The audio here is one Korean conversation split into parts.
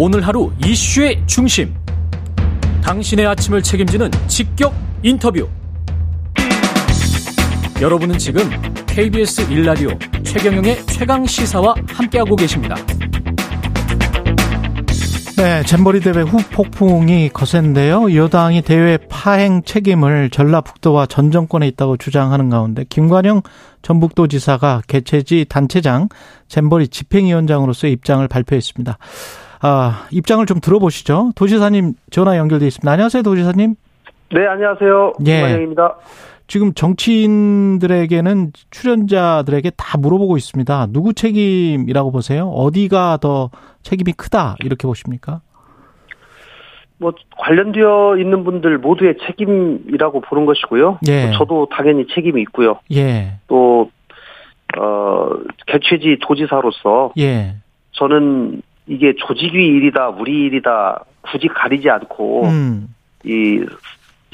오늘 하루 이슈의 중심. 당신의 아침을 책임지는 직격 인터뷰. 여러분은 지금 KBS 1라디오 최경영의 최강 시사와 함께하고 계십니다. 네, 잼버리 대회 후폭풍이 거센데요. 여당이 대회 파행 책임을 전라북도와 전 정권에 있다고 주장하는 가운데 김관영 전북도지사가 개최지 단체장 잼버리 집행위원장으로서의 입장을 발표했습니다. 아, 입장을 좀 들어보시죠. 도지사님 전화 연결돼 있습니다. 안녕하세요, 도지사님. 네, 안녕하세요. 예. 김관영입니다. 지금 정치인들에게는 출연자들에게 다 물어보고 있습니다. 누구 책임이라고 보세요? 어디가 더 책임이 크다 이렇게 보십니까? 뭐 관련되어 있는 분들 모두의 책임이라고 보는 것이고요. 예. 뭐 저도 당연히 책임이 있고요. 예, 또 어, 개최지 도지사로서 예, 저는 이게 조직위 일이다, 우리 일이다 굳이 가리지 않고 음, 이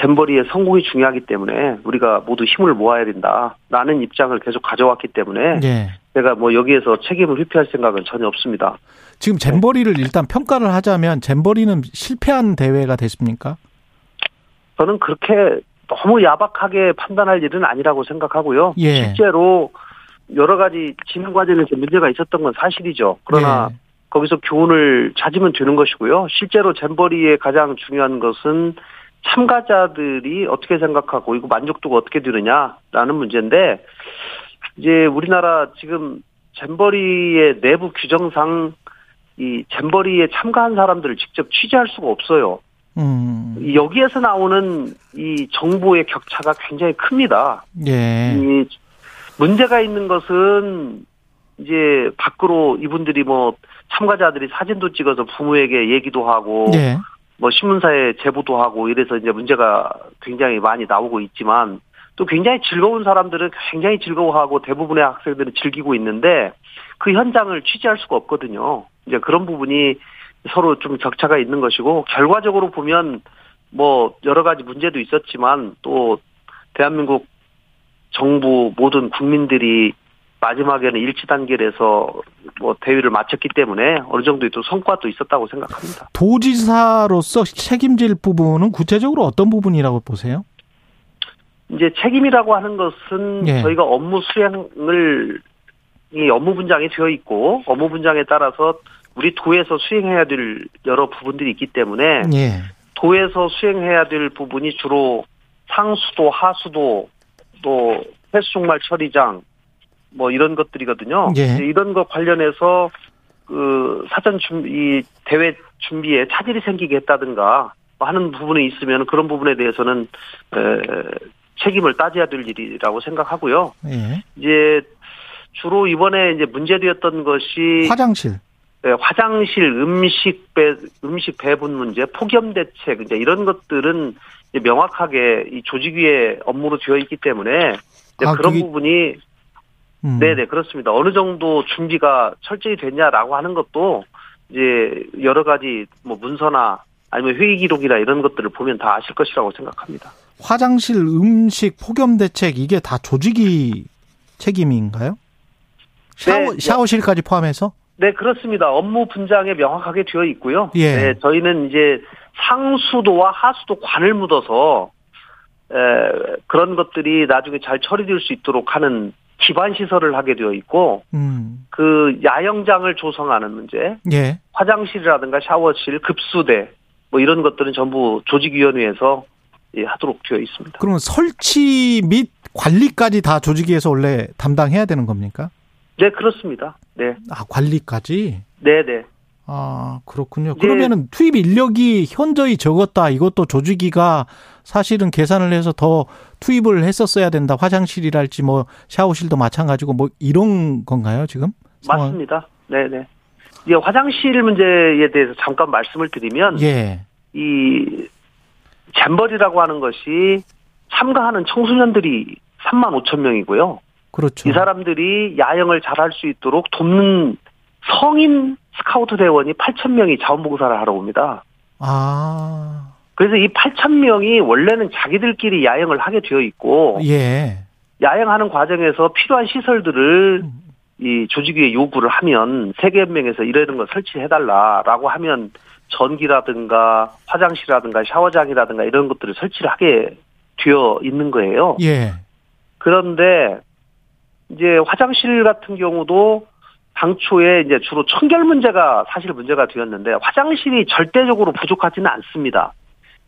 잼버리의 성공이 중요하기 때문에 우리가 모두 힘을 모아야 된다 라는 입장을 계속 가져왔기 때문에 예. 제가 뭐 여기에서 책임을 회피할 생각은 전혀 없습니다. 지금 잼버리를 일단 평가를 하자면 잼버리는 실패한 대회가 됐습니까? 저는 그렇게 너무 야박하게 판단할 일은 아니라고 생각하고요. 예. 실제로 여러 가지 진행 과정에서 문제가 있었던 건 사실이죠. 그러나 예. 거기서 교훈을 찾으면 되는 것이고요. 실제로 잼버리의 가장 중요한 것은 참가자들이 어떻게 생각하고 이거 만족도가 어떻게 되느냐라는 문제인데 이제 우리나라 지금 잼버리의 내부 규정상 이 잼버리에 참가한 사람들을 직접 취재할 수가 없어요. 음, 이 여기에서 나오는 이 정보의 격차가 굉장히 큽니다. 예, 이 문제가 있는 것은 이제 밖으로 이분들이 뭐 참가자들이 사진도 찍어서 부모에게 얘기도 하고 예, 뭐 신문사에 제보도 하고 이래서 이제 문제가 굉장히 많이 나오고 있지만 또 굉장히 즐거운 사람들은 굉장히 즐거워하고 대부분의 학생들은 즐기고 있는데 그 현장을 취재할 수가 없거든요. 이제 그런 부분이 서로 좀 격차가 있는 것이고 결과적으로 보면 뭐 여러 가지 문제도 있었지만 또 대한민국 정부 모든 국민들이 마지막에는 일치 단결해서 뭐 대회를 마쳤기 때문에 어느 정도의 또 성과도 있었다고 생각합니다. 도지사로서 책임질 부분은 구체적으로 어떤 부분이라고 보세요? 이제 책임이라고 하는 것은 예. 저희가 업무 수행을 이 업무 분장이 되어 있고 업무 분장에 따라서 우리 도에서 수행해야 될 여러 부분들이 있기 때문에 예, 도에서 수행해야 될 부분이 주로 상수도, 하수도, 또 폐수종말 처리장 뭐 이런 것들이거든요. 예. 이런 것 관련해서 그 사전 준비 대회 준비에 차질이 생기게 했다든가 하는 부분이 있으면 그런 부분에 대해서는 에, 책임을 따져야 될 일이라고 생각하고요. 예. 이제 주로 이번에 이제 문제되었던 것이 화장실. 네, 화장실, 음식 배, 음식 배분 문제, 폭염 대책, 이제 이런 것들은 이제 명확하게 이 조직위의 업무로 되어 있기 때문에 아, 그런 부분이 음. 네네 그렇습니다. 어느 정도 준비가 철저히 됐냐라고 하는 것도 이제 여러 가지 뭐 문서나 아니면 회의 기록이나 이런 것들을 보면 다 아실 것이라고 생각합니다. 화장실, 음식, 폭염 대책 이게 다 조직이 책임인가요? 샤워, 네, 샤워실까지 포함해서? 네, 그렇습니다. 업무 분장에 명확하게 되어 있고요. 예. 네, 저희는 이제 상수도와 하수도 관을 묻어서 에, 그런 것들이 나중에 잘 처리될 수 있도록 하는 기반 시설을 하게 되어 있고 음. 그 야영장을 조성하는 문제, 예. 화장실이라든가 샤워실, 급수대 뭐 이런 것들은 전부 조직위원회에서 예, 하도록 되어 있습니다. 그러면 설치 및 관리까지 다 조직위에서 원래 담당해야 되는 겁니까? 네, 그렇습니다. 네, 아, 관리까지? 네, 네. 아, 그렇군요. 이제- 그러면은 투입 인력이 현저히 적었다. 이것도 조직위가 사실은 계산을 해서 더 투입을 했었어야 된다. 화장실이랄지 뭐 샤워실도 마찬가지고 뭐 이런 건가요, 지금? 상황? 맞습니다. 네, 네. 이제 화장실 문제에 대해서 잠깐 말씀을 드리면 예. 이 잼버리라고 하는 것이 참가하는 청소년들이 3만 5천 명이고요. 그렇죠. 이 사람들이 야영을 잘할 수 있도록 돕는 성인 스카우트 대원이 8천 명이 자원봉사를 하러 옵니다. 아. 그래서 이 8천 명이 원래는 자기들끼리 야영을 하게 되어 있고 예. 야영하는 과정에서 필요한 시설들을 이 조직위에 요구를 하면 세계연맹에서 이러는 거 설치해달라라고 하면 전기라든가 화장실이라든가 샤워장이라든가 이런 것들을 설치를 하게 되어 있는 거예요. 예. 그런데 이제 화장실 같은 경우도 당초에 이제 주로 청결 문제가 사실 문제가 되었는데 화장실이 절대적으로 부족하지는 않습니다.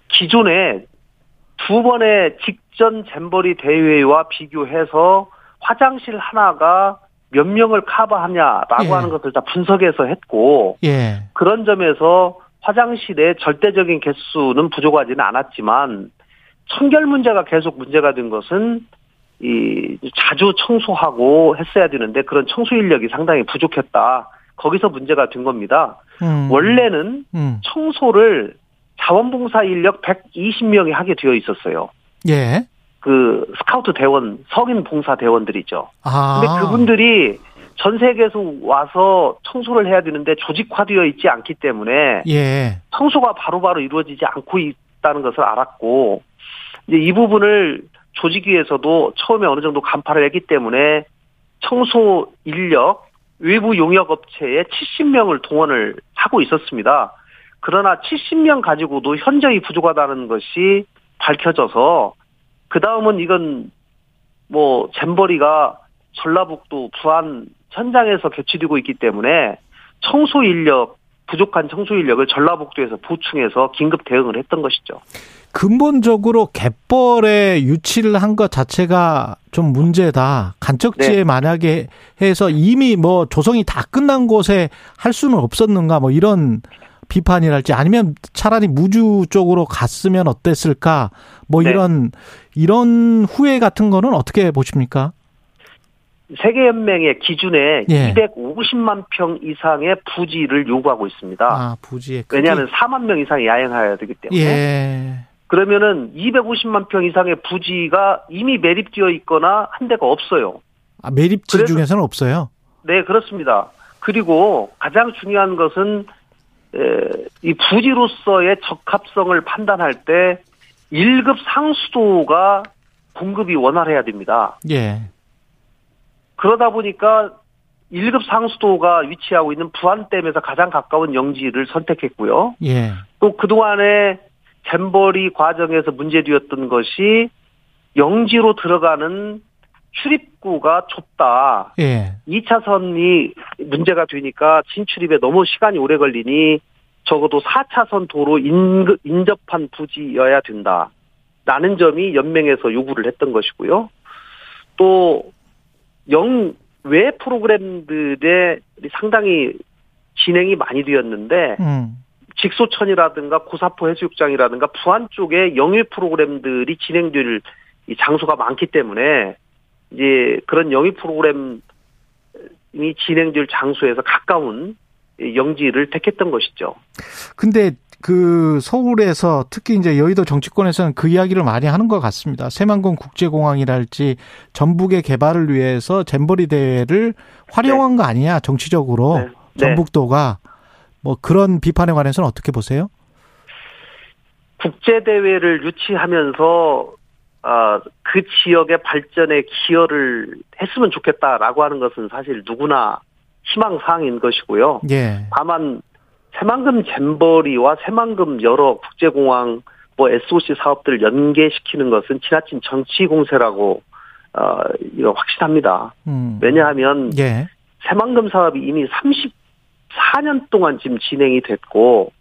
기존에 두 번의 직전 잼버리 대회와 비교해서 화장실 하나가 몇 명을 커버하냐라고 예. 하는 것을 다 분석해서 했고 예. 그런 점에서 화장실의 절대적인 개수는 부족하지는 않았지만 청결 문제가 계속 문제가 된 것은 이 자주 청소하고 했어야 되는데 그런 청소 인력이 상당히 부족했다. 거기서 문제가 된 겁니다. 음. 원래는 음. 청소를 자원봉사 인력 120명이 하게 되어 있었어요. 예. 그 스카우트 대원, 성인 봉사 대원들이죠. 아. 근데 그분들이 전 세계에서 와서 청소를 해야 되는데 조직화되어 있지 않기 때문에 예. 청소가 바로바로 이루어지지 않고 있다는 것을 알았고 이제 이 부분을 조직위에서도 처음에 어느 정도 간파를 했기 때문에 청소 인력 외부 용역 업체에 70명을 동원을 하고 있었습니다. 그러나 70명 가지고도 현저히 부족하다는 것이 밝혀져서 그 다음은 이건 뭐 잼버리가 전라북도 부안 현장에서 개최되고 있기 때문에 청소 인력 부족한 청소 인력을 전라북도에서 보충해서 긴급 대응을 했던 것이죠. 근본적으로 갯벌에 유치를 한 것 자체가 좀 문제다. 간척지에 네. 만약에 해서 이미 뭐 조성이 다 끝난 곳에 할 수는 없었는가 뭐 이런 비판이랄지 아니면 차라리 무주 쪽으로 갔으면 어땠을까 뭐 네. 이런 이런 후회 같은 거는 어떻게 보십니까? 세계연맹의 기준에 예. 250만 평 이상의 부지를 요구하고 있습니다. 아, 부지에 크기. 왜냐하면 4만 명 이상이 야영해야 되기 때문에. 예. 그러면은 250만 평 이상의 부지가 이미 매립되어 있거나 한 데가 없어요. 아, 매립지 그래서- 중에서는 없어요. 네, 그렇습니다. 그리고 가장 중요한 것은 에, 이 부지로서의 적합성을 판단할 때 1급 상수도가 공급이 원활해야 됩니다. 예. 그러다 보니까 1급 상수도가 위치하고 있는 부안댐에서 가장 가까운 영지를 선택했고요. 예. 또 그동안에 잼버리 과정에서 문제되었던 것이 영지로 들어가는 출입구가 좁다. 예. 2차선이 문제가 되니까 진출입에 너무 시간이 오래 걸리니 적어도 4차선 도로 인, 인접한 부지여야 된다. 라는 점이 연맹에서 요구를 했던 것이고요. 또, 영, 외 프로그램들의 상당히 진행이 많이 되었는데, 음. 직소천이라든가 고사포 해수욕장이라든가 부안 쪽에 영유 프로그램들이 진행될 이 장소가 많기 때문에 이제 그런 영유 프로그램이 진행될 장소에서 가까운 이 영지를 택했던 것이죠. 근데 그 서울에서 특히 이제 여의도 정치권에서는 그 이야기를 많이 하는 것 같습니다. 새만금 국제공항이랄지 전북의 개발을 위해서 잼버리 대회를 활용한 거 아니냐 정치적으로 네. 네. 전북도가 뭐 그런 비판에 관해서는 어떻게 보세요? 국제 대회를 유치하면서 아, 그 지역의 발전에 기여를 했으면 좋겠다라고 하는 것은 사실 누구나 희망 사항인 것이고요. 예. 다만 새만금 잼버리와 새만금 여러 국제공항 뭐 SOC 사업들을 연계시키는 것은 지나친 정치 공세라고 어 이거 확실합니다. 음. 왜냐하면 예. 새만금 사업이 이미 34년 동안 지금 진행이 됐고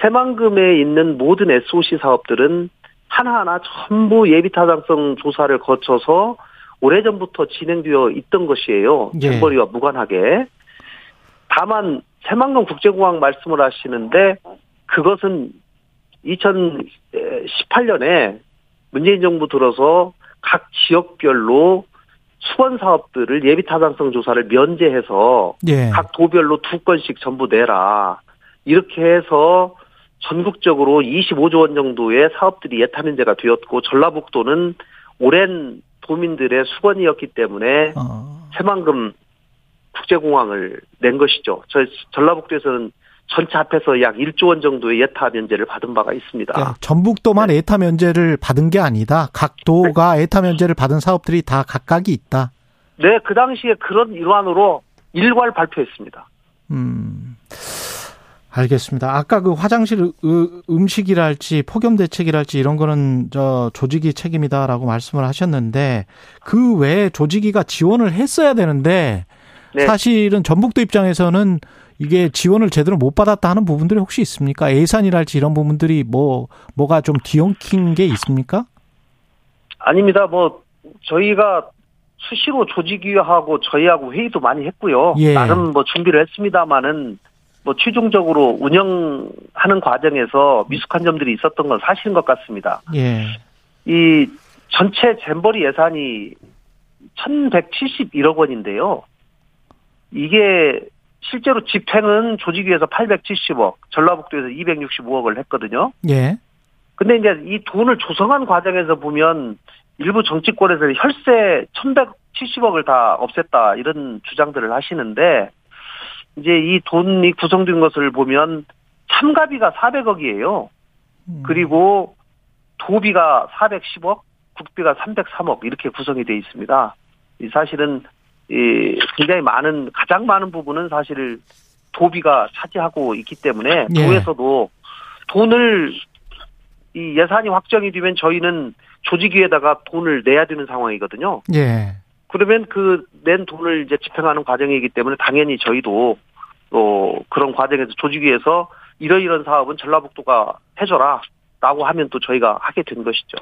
새만금에 있는 모든 SOC 사업들은 하나하나 전부 예비 타당성 조사를 거쳐서 오래전부터 진행되어 있던 것이에요. 예. 잼버리와 무관하게. 다만 새만금 국제공항 말씀을 하시는데 그것은 2018년에 문재인 정부 들어서 각 지역별로 수건 사업들을 예비 타당성 조사를 면제해서 예. 각 도별로 두 건씩 전부 내라. 이렇게 해서 전국적으로 25조 원 정도의 사업들이 예타 면제가 되었고 전라북도는 오랜 도민들의 수건이었기 때문에 어. 새만금 국제공항을 낸 것이죠. 저 전라북도에서는 전체 합해서 약 1조 원 정도의 예타 면제를 받은 바가 있습니다. 그러니까 전북도만 에타 면제를 받은 게 아니다. 각 도가 에타 면제를 받은 사업들이 다 각각이 있다. 네, 그 당시에 그런 일환으로 일괄 발표했습니다. 음. 알겠습니다. 아까 그 화장실 음식이랄지 폭염 대책이랄지 이런 거는 저 조직이 책임이다라고 말씀을 하셨는데 그 외에 조직이가 지원을 했어야 되는데 네. 사실은 전북도 입장에서는 이게 지원을 제대로 못 받았다 하는 부분들이 혹시 있습니까? 예산이랄지 이런 부분들이 뭐 뭐가 좀 뒤엉킨 게 있습니까? 아닙니다. 뭐 저희가 수시로 조직위하고 저희하고 회의도 많이 했고요. 예. 나름 뭐 준비를 했습니다마는 뭐 최종적으로 운영하는 과정에서 미숙한 점들이 있었던 건 사실인 것 같습니다. 예. 이 전체 잼버리 예산이 1171억 원인데요. 이게 실제로 집행은 조직위에서 870억, 전라북도에서 265억을 했거든요. 예. 근데 이제 이 돈을 조성한 과정에서 보면 일부 정치권에서 혈세 1170억을 다 없앴다 이런 주장들을 하시는데 이제 이 돈이 구성된 것을 보면 참가비가 400억이에요. 음. 그리고 도비가 410억, 국비가 303억 이렇게 구성이 돼 있습니다. 사실은 이 굉장히 많은 가장 많은 부분은 사실 도비가 차지하고 있기 때문에 예. 도에서도 돈을 이 예산이 확정이 되면 저희는 조직위에다가 돈을 내야 되는 상황이거든요. 예. 그러면 그 낸 돈을 이제 집행하는 과정이기 때문에 당연히 저희도 또 그런 과정에서 조직위에서 이러이런 사업은 전라북도가 해줘라. 라고 하면 또 저희가 하게 된 것이죠.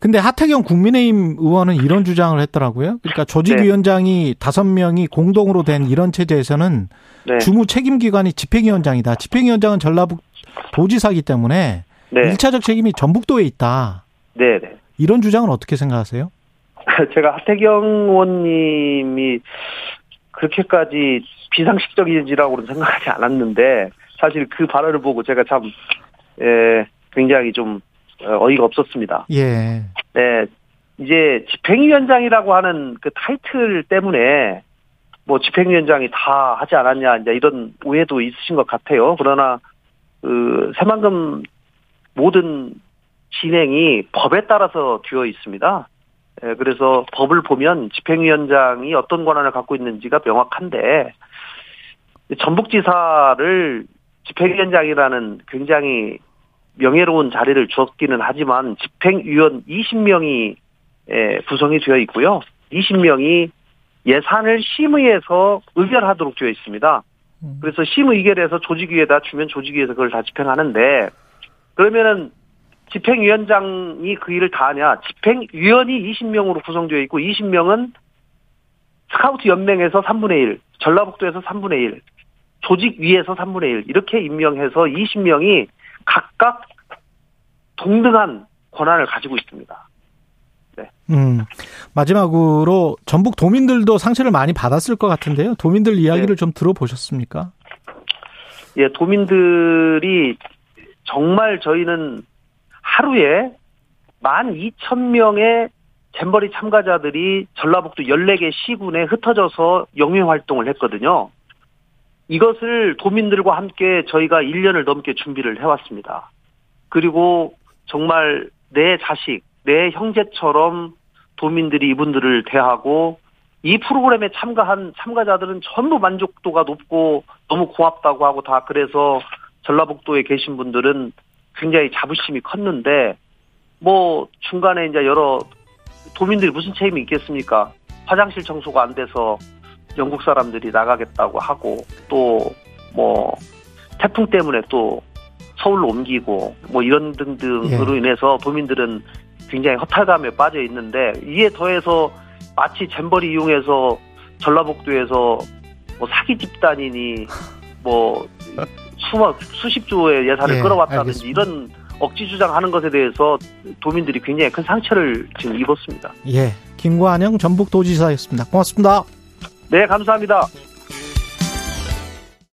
근데 하태경 국민의힘 의원은 이런 주장을 했더라고요. 그러니까 조직위원장이 다섯 네. 명이 공동으로 된 이런 체제에서는 네. 주무 책임기관이 집행위원장이다. 집행위원장은 전라북 도지사기 때문에 네. 1차적 책임이 전북도에 있다. 네, 네. 이런 주장은 어떻게 생각하세요? 제가 하태경 의원님이 그렇게까지 비상식적인지라고는 생각하지 않았는데 사실 그 발언을 보고 제가 참 에, 굉장히 좀 어, 어이가 없었습니다. 예. 네. 이제 집행위원장이라고 하는 그 타이틀 때문에 뭐 집행위원장이 다 하지 않았냐 이제 이런 오해도 있으신 것 같아요. 그러나 그 새만금 모든 진행이 법에 따라서 되어 있습니다. 예, 그래서 법을 보면 집행위원장이 어떤 권한을 갖고 있는지가 명확한데 전북지사를 집행위원장이라는 굉장히 명예로운 자리를 주었기는 하지만 집행위원 20명이 구성이 되어 있고요. 20명이 예산을 심의해서 의결하도록 되어 있습니다. 음. 그래서 심의 의결해서 조직위에다 주면 조직위에서 그걸 다 집행하는데 그러면은 집행위원장이 그 일을 다 하냐? 집행위원이 20명으로 구성되어 있고 20명은 스카우트 연맹에서 3분의 1, 전라북도에서 3분의 1, 조직위에서 3분의 1 이렇게 임명해서 20명이 각각 동등한 권한을 가지고 있습니다. 네. 음, 마지막으로 전북 도민들도 상처를 많이 받았을 것 같은데요. 도민들 이야기를 네. 좀 들어보셨습니까? 예, 도민들이 정말 저희는 하루에 12,000명의 잼버리 참가자들이 전라북도 14개 시군에 흩어져서 영위 활동을 했거든요. 이것을 도민들과 함께 저희가 1년을 넘게 준비를 해왔습니다. 그리고 정말 내 자식, 내 형제처럼 도민들이 이분들을 대하고 이 프로그램에 참가한 참가자들은 전부 만족도가 높고 너무 고맙다고 하고 다 그래서 전라북도에 계신 분들은 굉장히 자부심이 컸는데 뭐 중간에 이제 여러 도민들이 무슨 책임이 있겠습니까? 화장실 청소가 안 돼서 영국 사람들이 나가겠다고 하고 또 뭐 태풍 때문에 또 서울로 옮기고 뭐 이런 등등으로 예. 인해서 도민들은 굉장히 허탈감에 빠져 있는데 이에 더해서 마치 잼버리 이용해서 전라북도에서 뭐 사기 집단이니 뭐 수만 수십 조의 예산을 예, 끌어왔다든지 알겠습니다. 이런 억지 주장하는 것에 대해서 도민들이 굉장히 큰 상처를 지금 입었습니다. 예, 김관영 전북도지사였습니다. 고맙습니다. 네, 감사합니다.